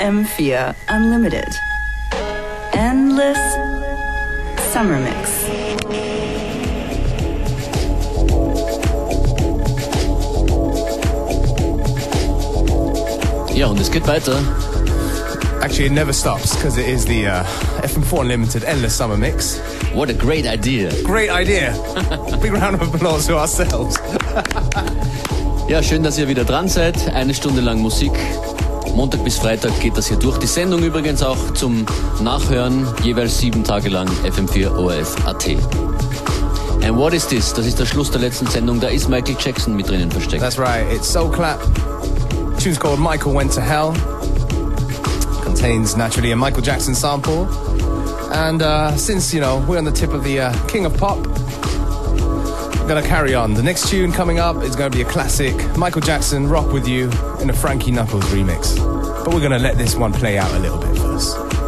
FM4 Unlimited. Endless Summer Mix. Ja, und es geht weiter. Actually, it never stops because it is the uh, FM4 Unlimited Endless Summer Mix. What a great idea. Great idea. Big round of applause to ourselves. Ja, schön, dass ihr wieder dran seid. Eine Stunde lang Musik. Montag bis Freitag geht das hier durch. Die Sendung übrigens auch zum Nachhören, jeweils sieben Tage lang FM4 ORF.at. And what is this? Das ist der Schluss der letzten Sendung. Da ist Michael Jackson mit drinnen versteckt. That's right. It's Soul Clap. The tune's called Michael Went to Hell. Contains naturally a Michael Jackson sample. And uh, since, you know, we're on the tip of the uh, King of Pop, we're to carry on. The next tune coming up is to be a classic Michael Jackson Rock With You in a Frankie Knuckles remix. But we're going to let this one play out a little bit first.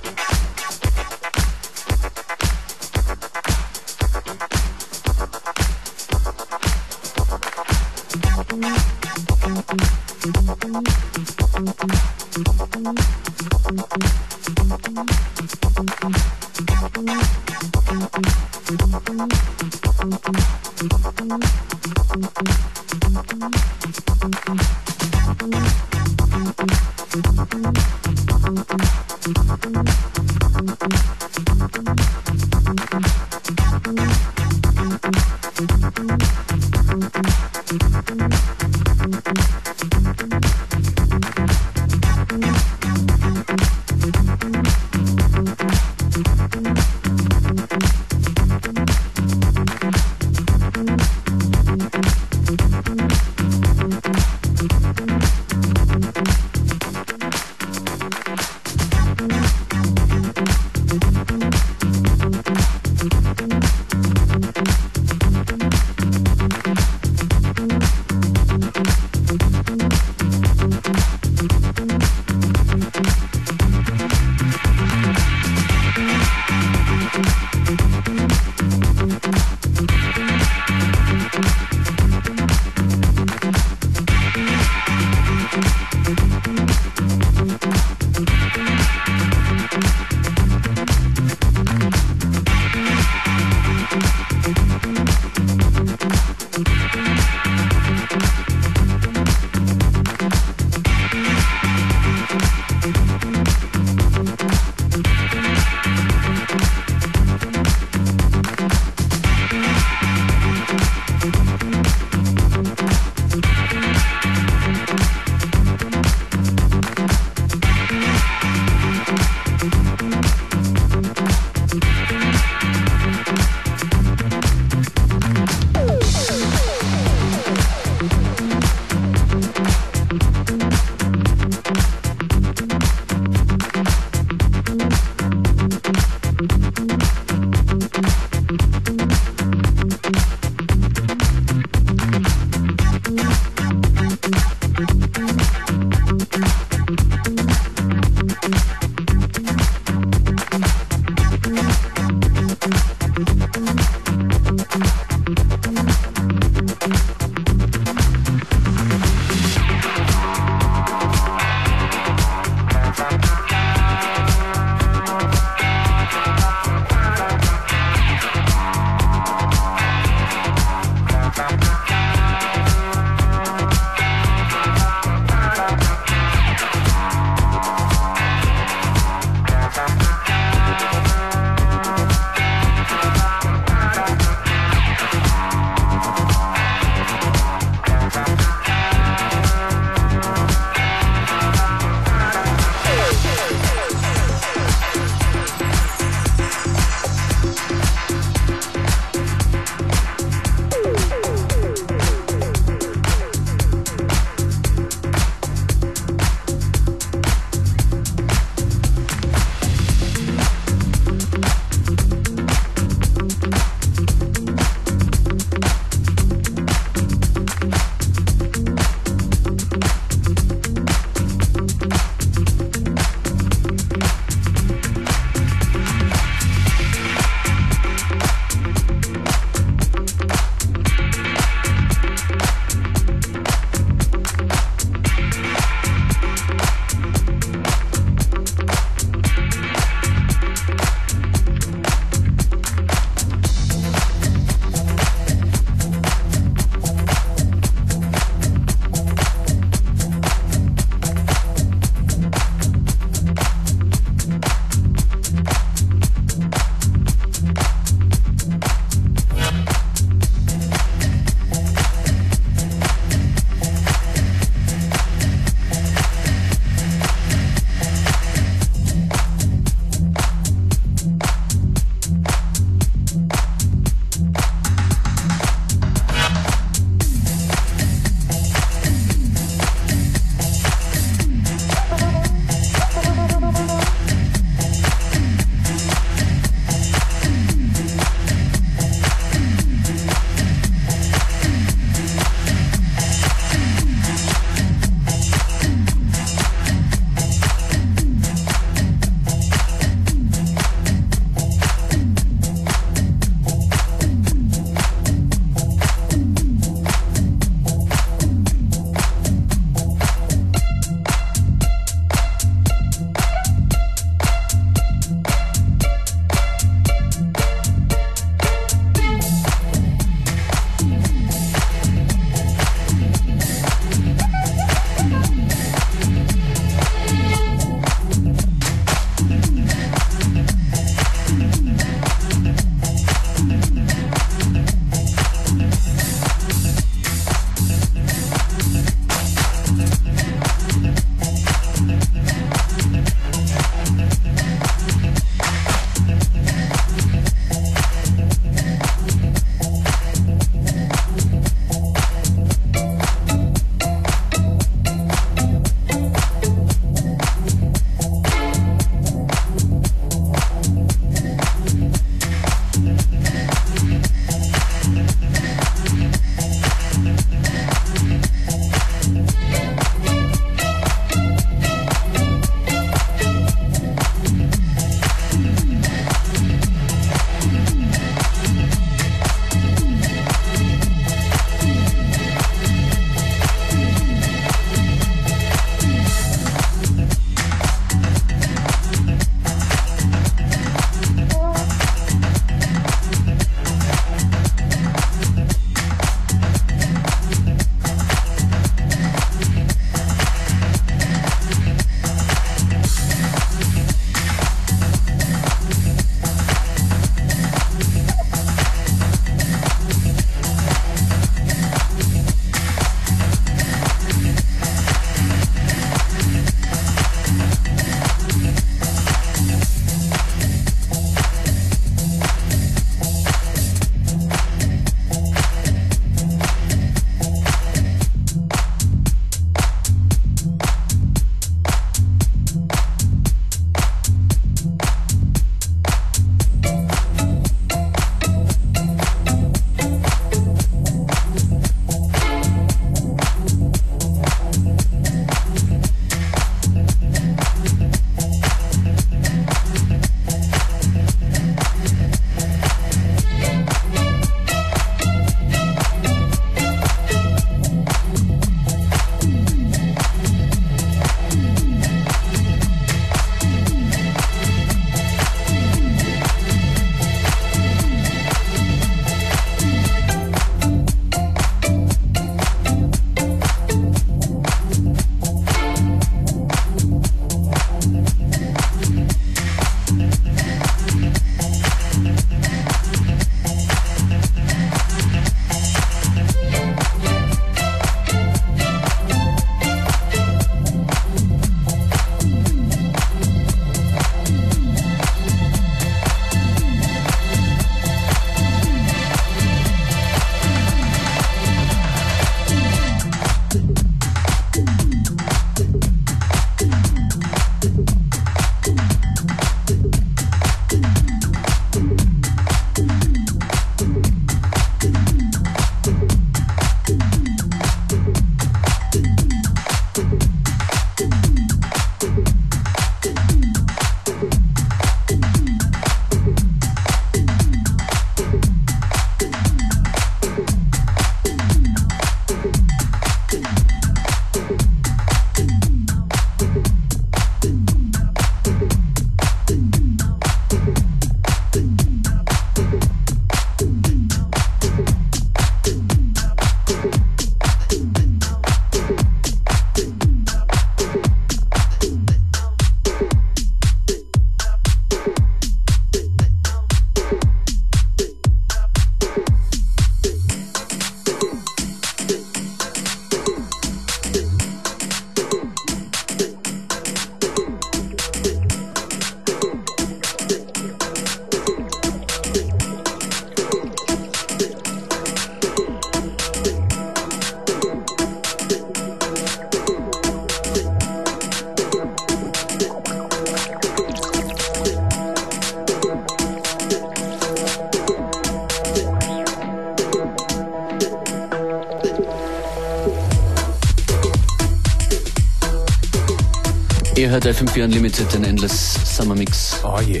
FM4 Unlimited, den Endless Summer Mix. Oh yeah.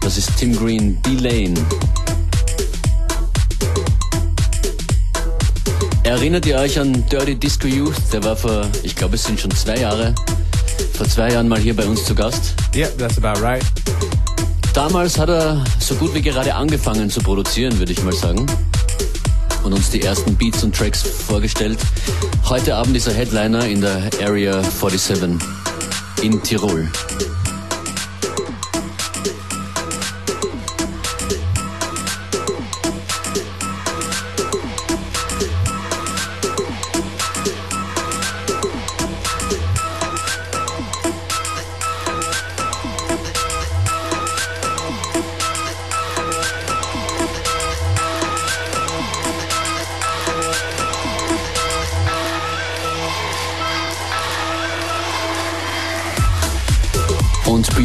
Das ist Tim Green, B-Lane. Erinnert ihr euch an Dirty Disco Youth? Der war vor, ich glaube, es sind schon zwei Jahre, vor zwei Jahren mal hier bei uns zu Gast. Yep, that's about right. Damals hat er so gut wie gerade angefangen zu produzieren, würde ich mal sagen. Und uns die ersten Beats und Tracks vorgestellt. Heute Abend ist er Headliner in der Area 47 in Tirol.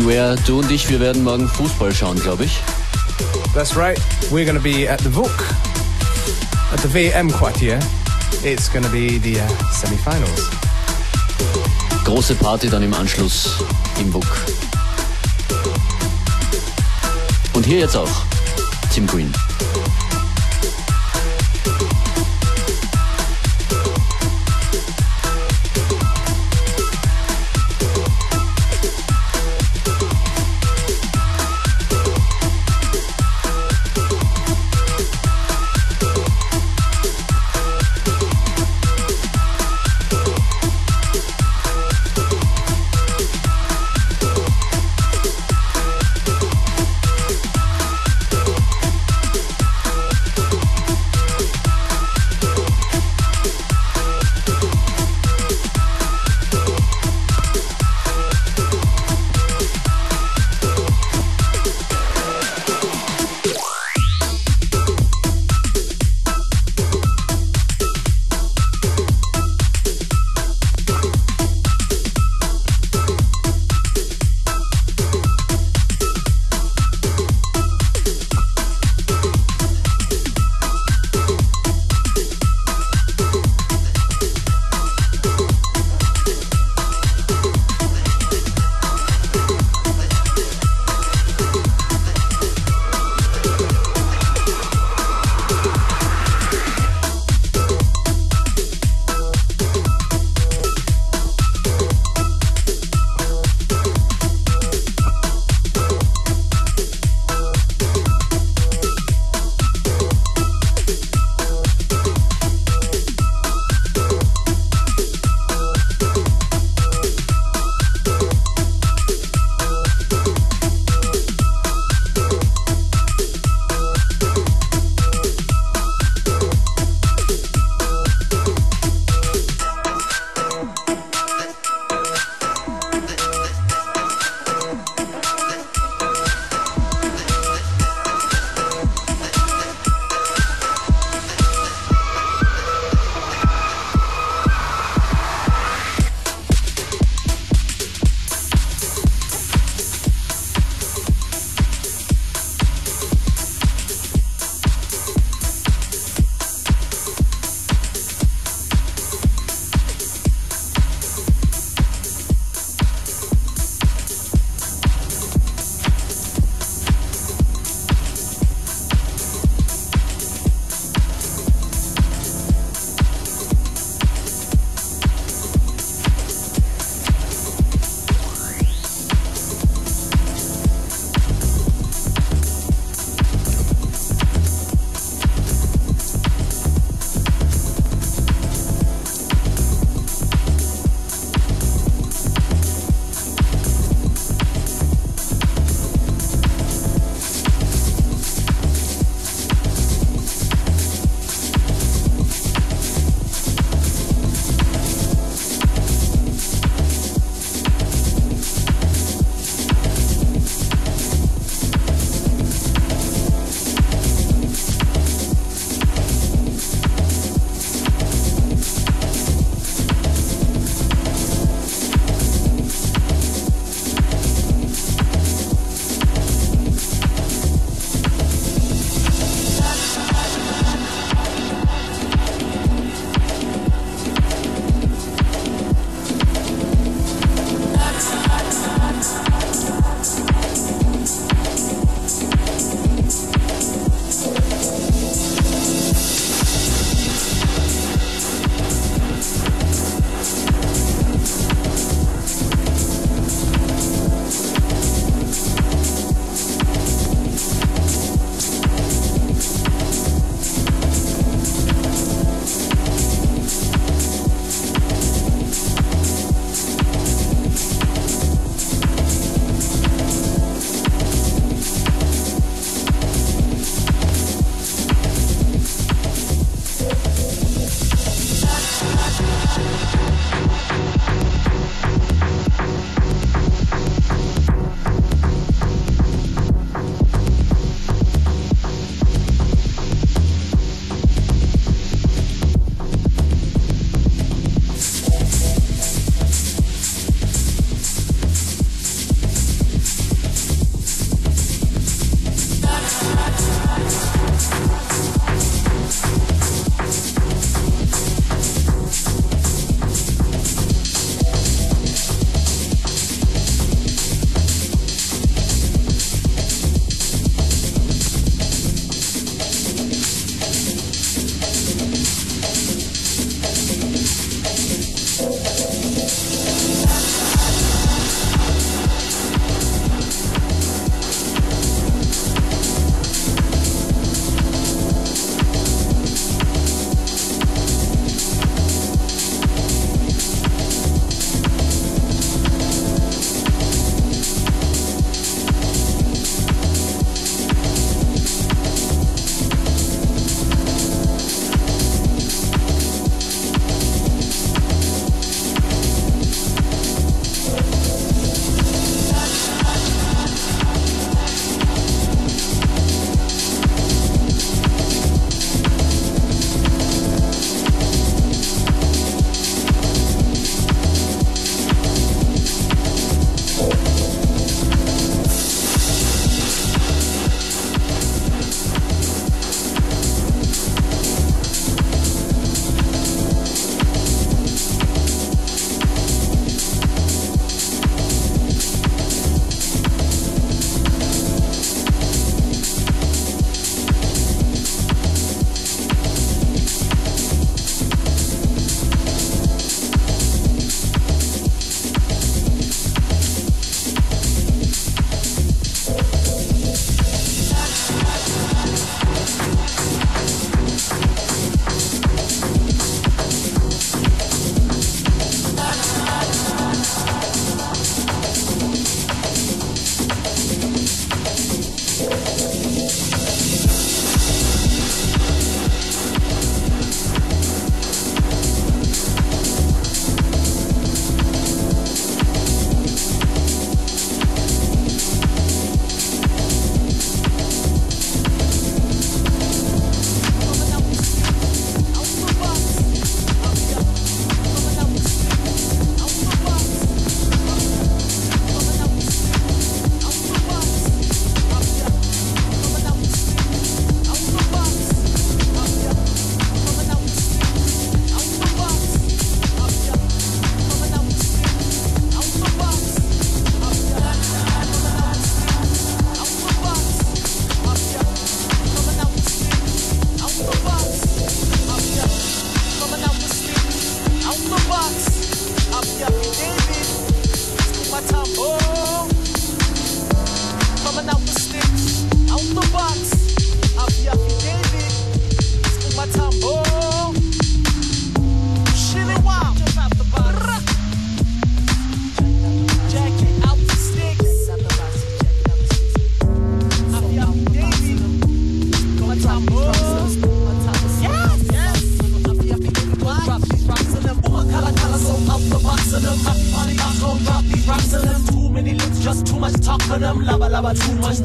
Beware, du und ich, wir werden morgen Fußball schauen, glaube ich. That's right. We're going to be at the VUK, at the VM Quartier. It's going to be the uh, semi-finals. Große Party dann im Anschluss im Book. Und hier jetzt auch Tim Green.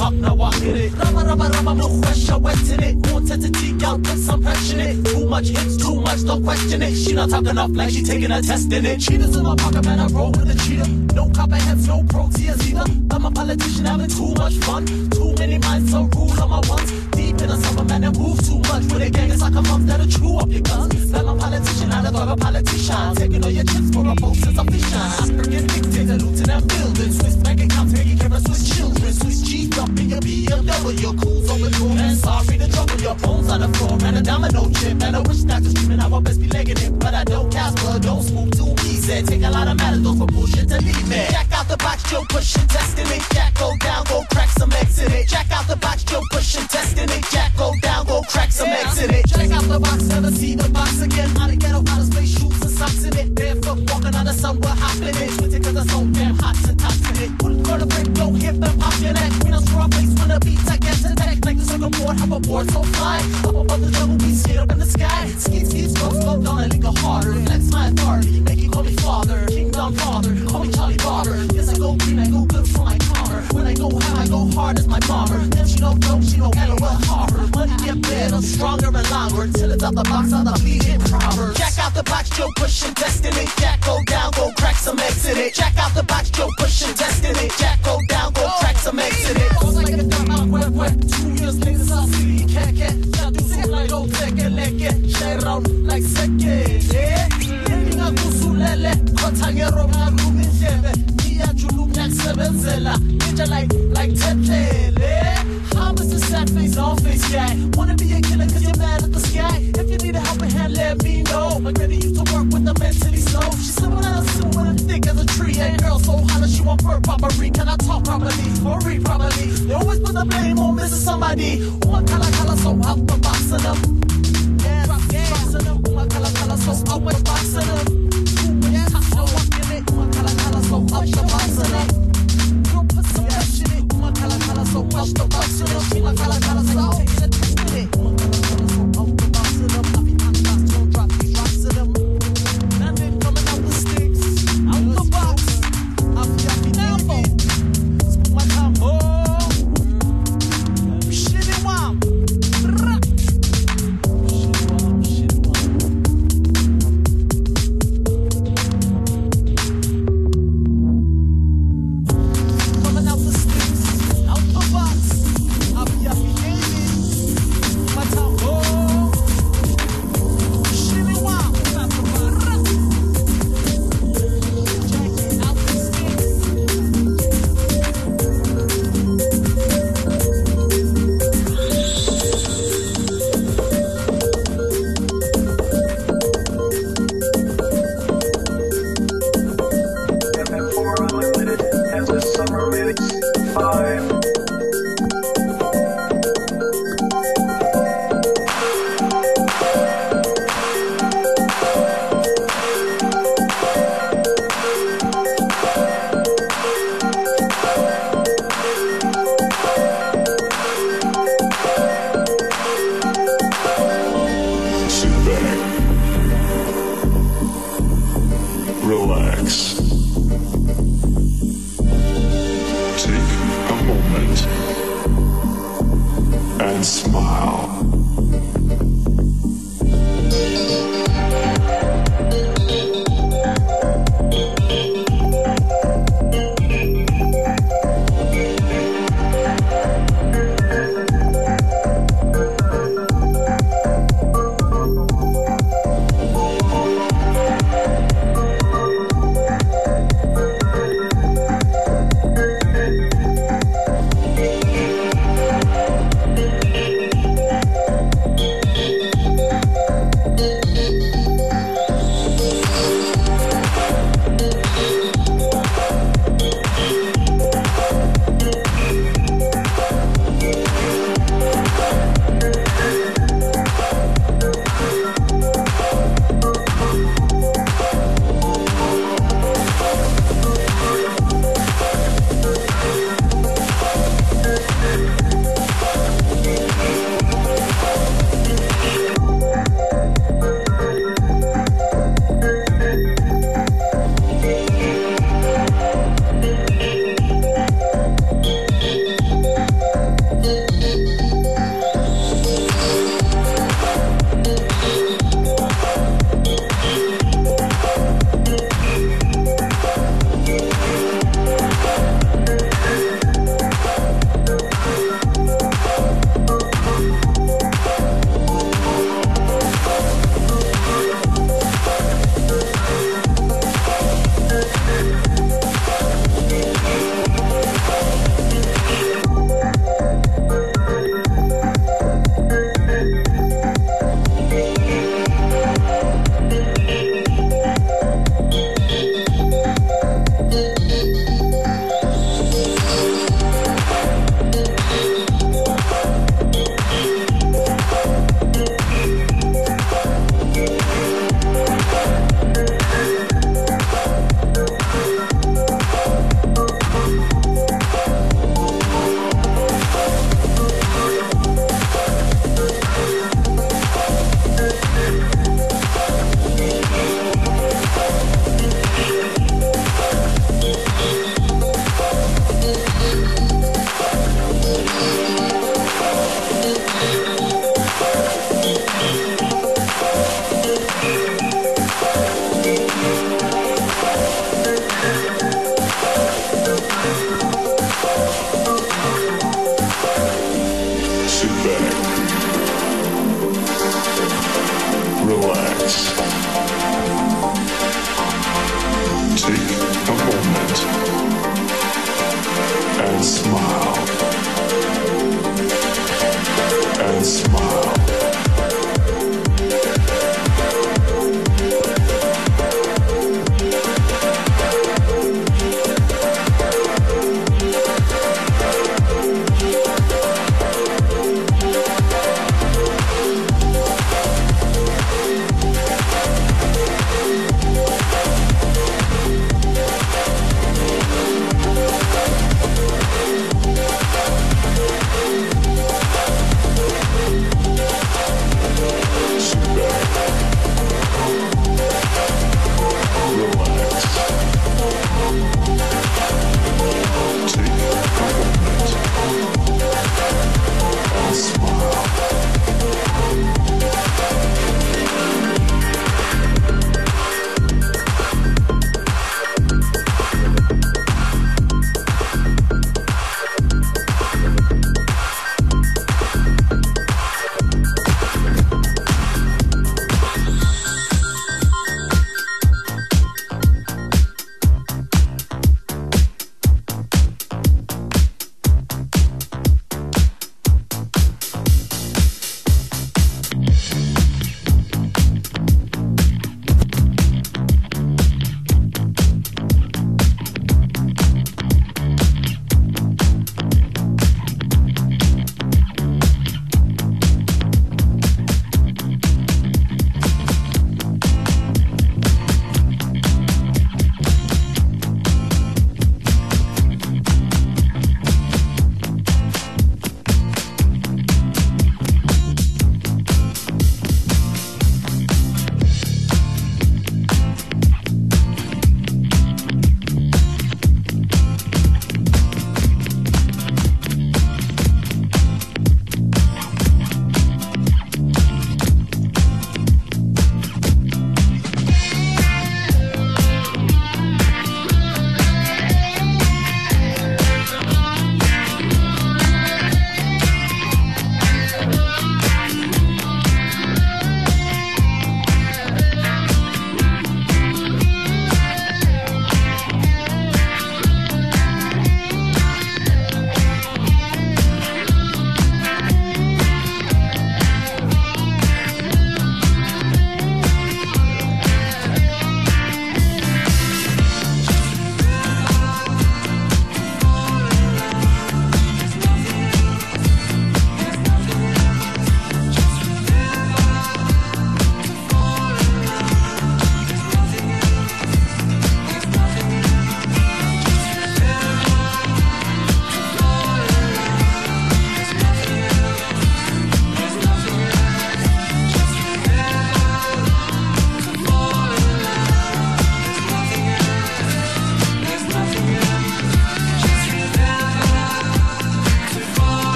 Talk, now I hit it. Rubber, rubber, rubber, no question, wetting it. Quantity, y'all put some pressure in it. Too much hits, too much, don't question it. She not talking off like she taking a test in it. Cheaters in my pocket, man, I roll with a cheater. No copperheads, no proteas either. I'm a politician having too much fun. Too many minds, so rule on my ones. Deep in the summer, man, that move too much. With a gang, it's like a mom that'll chew up your guns. I'm a politician, I dog a politician. Taking all your chips for a post as a fish. African dictator, lieutenant building. Swiss bank account, taking care of Swiss children. Swiss cheese up in your BMW. Cruise over the and sorry to trouble your bones on the floor. And a domino chip. And I wish not to screaming, I would best be legging it. But I don't cast blood, don't swoop too easy. Take a lot of matadors for bullshit to leave me. Jack out the box, Joe pushing, testing it. Jack go down, go crack some in it. Jack out the box, Joe pushing, testing it. Jack go down, go crack some eggs in it. Jack out the box, never see the box again. Out of ghetto, out of space, shoes and socks in it. Barefoot, walking on the sun, what happening? Twitter, your neck. We don't screw up when the beats, I get to deck. Like the circle board, a board so fly. Up above the jungle, we skate up in the sky. Ski, ski, slow, down, I lick a harder. Flex my authority, make you call me father. Kingdom father, call me Charlie Barber. Yes, I go green, I go good for my calmer. When I go high, I go hard as my bomber. Then she don't know, she don't LOL harbor. Money get better, stronger and longer. Till it's out the box, out the bleeding proverbs. Jack out the box, Joe pushing destiny. Jack go down, go crack some in it. Jack out the box, Joe pushing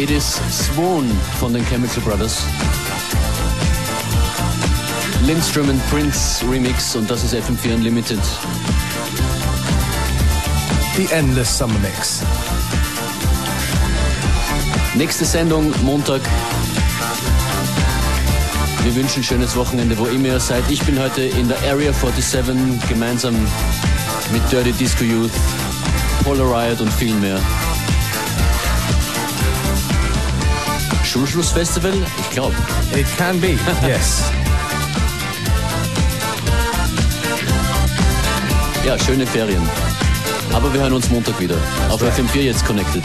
It is Swan von den Chemical Brothers. Lindstrom and Prince Remix und das ist FM4 Unlimited. The Endless Summer Mix. Nächste Sendung Montag. Wir wünschen ein schönes Wochenende, wo immer ihr seid. Ich bin heute in der Area 47 gemeinsam mit Dirty Disco Youth, Polar Riot und viel mehr. Schulschlussfestival? Ich glaube. It can be, yes. Ja, schöne Ferien. Aber wir hören uns Montag wieder. Auf right. FM4 jetzt connected.